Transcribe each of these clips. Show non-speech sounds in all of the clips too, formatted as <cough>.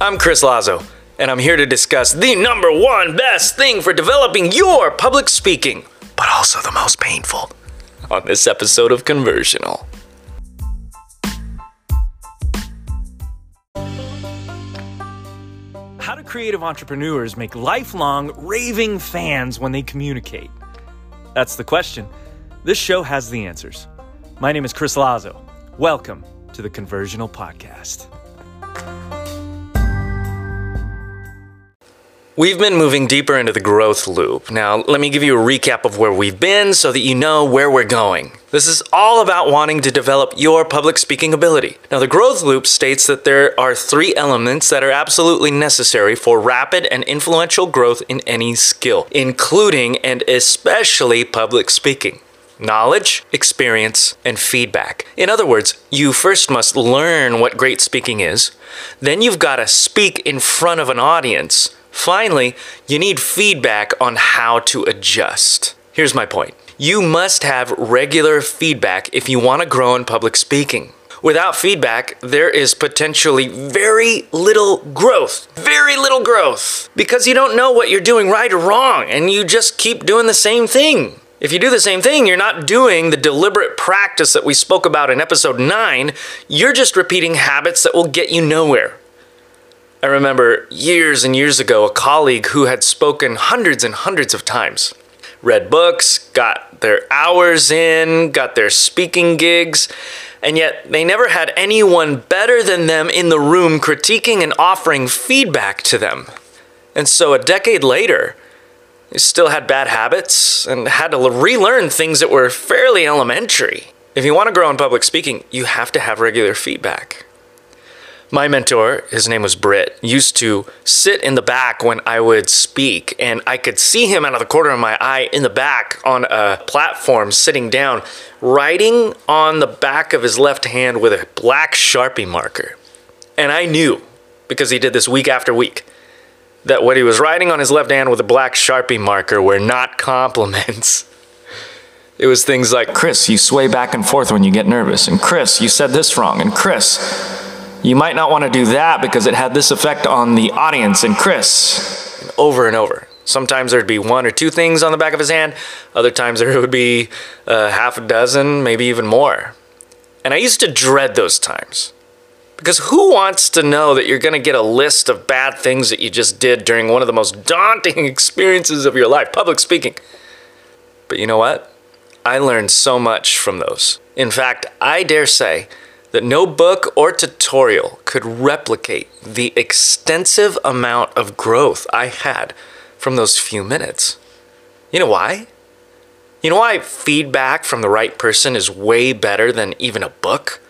I'm Chris Lazo, and I'm here to discuss the number one best thing for developing your public speaking, but also the most painful, on this episode of Conversional. How do creative entrepreneurs make lifelong raving fans when they communicate? That's the question. This show has the answers. My name is Chris Lazo. Welcome to the Conversional Podcast. We've been moving deeper into the growth loop. Now, let me give you a recap of where we've been so that you know where we're going. This is all about wanting to develop your public speaking ability. Now, the growth loop states that there are three elements that are absolutely necessary for rapid and influential growth in any skill, including and especially public speaking knowledge, experience, and feedback. In other words, you first must learn what great speaking is, then you've got to speak in front of an audience Finally, you need feedback on how to adjust. Here's my point you must have regular feedback if you want to grow in public speaking. Without feedback, there is potentially very little growth. Very little growth. Because you don't know what you're doing right or wrong, and you just keep doing the same thing. If you do the same thing, you're not doing the deliberate practice that we spoke about in episode 9. You're just repeating habits that will get you nowhere. I remember years and years ago a colleague who had spoken hundreds and hundreds of times, read books, got their hours in, got their speaking gigs, and yet they never had anyone better than them in the room critiquing and offering feedback to them. And so a decade later, they still had bad habits and had to relearn things that were fairly elementary. If you want to grow in public speaking, you have to have regular feedback. My mentor, his name was Britt, used to sit in the back when I would speak, and I could see him out of the corner of my eye in the back on a platform sitting down, writing on the back of his left hand with a black Sharpie marker. And I knew, because he did this week after week, that what he was writing on his left hand with a black Sharpie marker were not compliments. <laughs> It was things like, Chris, you sway back and forth when you get nervous, and Chris, you said this wrong, and Chris, you might not want to do that because it had this effect on the audience and Chris. Over and over. Sometimes there'd be one or two things on the back of his hand, other times there <laughs> would be uh, half a dozen, maybe even more. And I used to dread those times. Because who wants to know that you're going to get a list of bad things that you just did during one of the most daunting <laughs> experiences of your life, public speaking? But you know what? I learned so much from those. In fact, I dare say that no book or tutorial could replicate the extensive amount of growth I had from those few minutes. You know why? You know why feedback from the right person is way better than even a book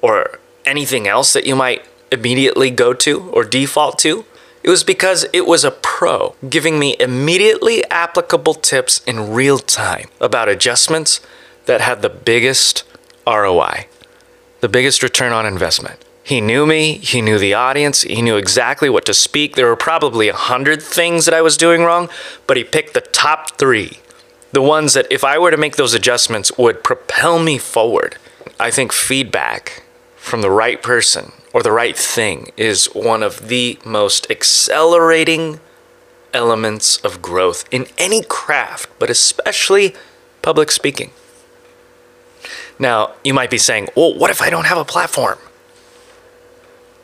or anything else that you might immediately go to or default to? It was because it was a pro giving me immediately applicable tips in real time about adjustments that had the biggest ROI the biggest return on investment. He knew me, he knew the audience, he knew exactly what to speak. There were probably a hundred things that I was doing wrong, but he picked the top three. The ones that, if I were to make those adjustments, would propel me forward. I think feedback from the right person or the right thing is one of the most accelerating elements of growth in any craft, but especially public speaking. Now, you might be saying, well, what if I don't have a platform?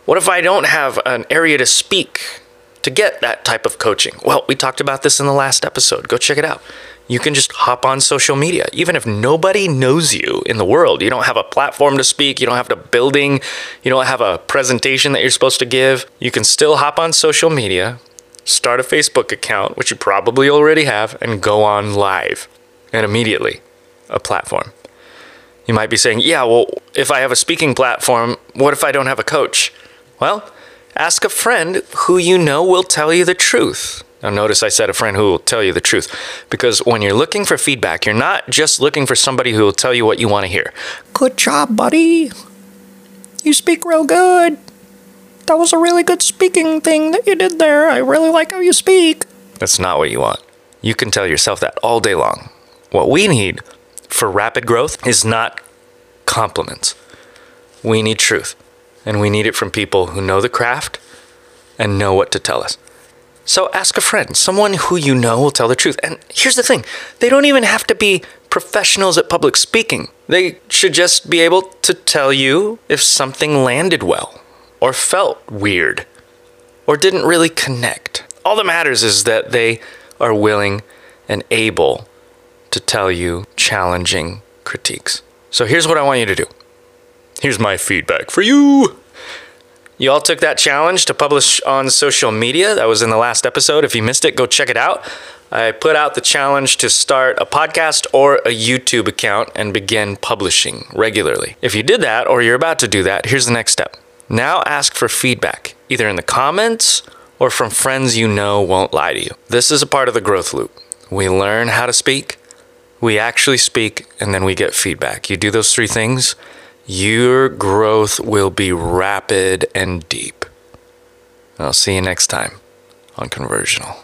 What if I don't have an area to speak to get that type of coaching? Well, we talked about this in the last episode. Go check it out. You can just hop on social media. Even if nobody knows you in the world, you don't have a platform to speak, you don't have a building, you don't have a presentation that you're supposed to give, you can still hop on social media, start a Facebook account, which you probably already have, and go on live. And immediately, a platform. You might be saying, yeah, well, if I have a speaking platform, what if I don't have a coach? Well, ask a friend who you know will tell you the truth. Now, notice I said a friend who will tell you the truth. Because when you're looking for feedback, you're not just looking for somebody who will tell you what you want to hear. Good job, buddy. You speak real good. That was a really good speaking thing that you did there. I really like how you speak. That's not what you want. You can tell yourself that all day long. What we need for rapid growth is not compliments. We need truth, and we need it from people who know the craft, and know what to tell us. So ask a friend, someone who you know will tell the truth. And here's the thing they don't even have to be professionals at public speaking. They should just be able to tell you if something landed well, or felt weird, or didn't really connect. All that matters is that they are willing and able to tell you challenging critiques. So here's what I want you to do. Here's my feedback for you. You all took that challenge to publish on social media. That was in the last episode. If you missed it, go check it out. I put out the challenge to start a podcast or a YouTube account and begin publishing regularly. If you did that or you're about to do that, here's the next step. Now ask for feedback, either in the comments or from friends you know won't lie to you. This is a part of the growth loop. We learn how to speak, we actually speak, and then we get feedback. You do those three things, your growth will be rapid and deep. I'll see you next time on Conversional.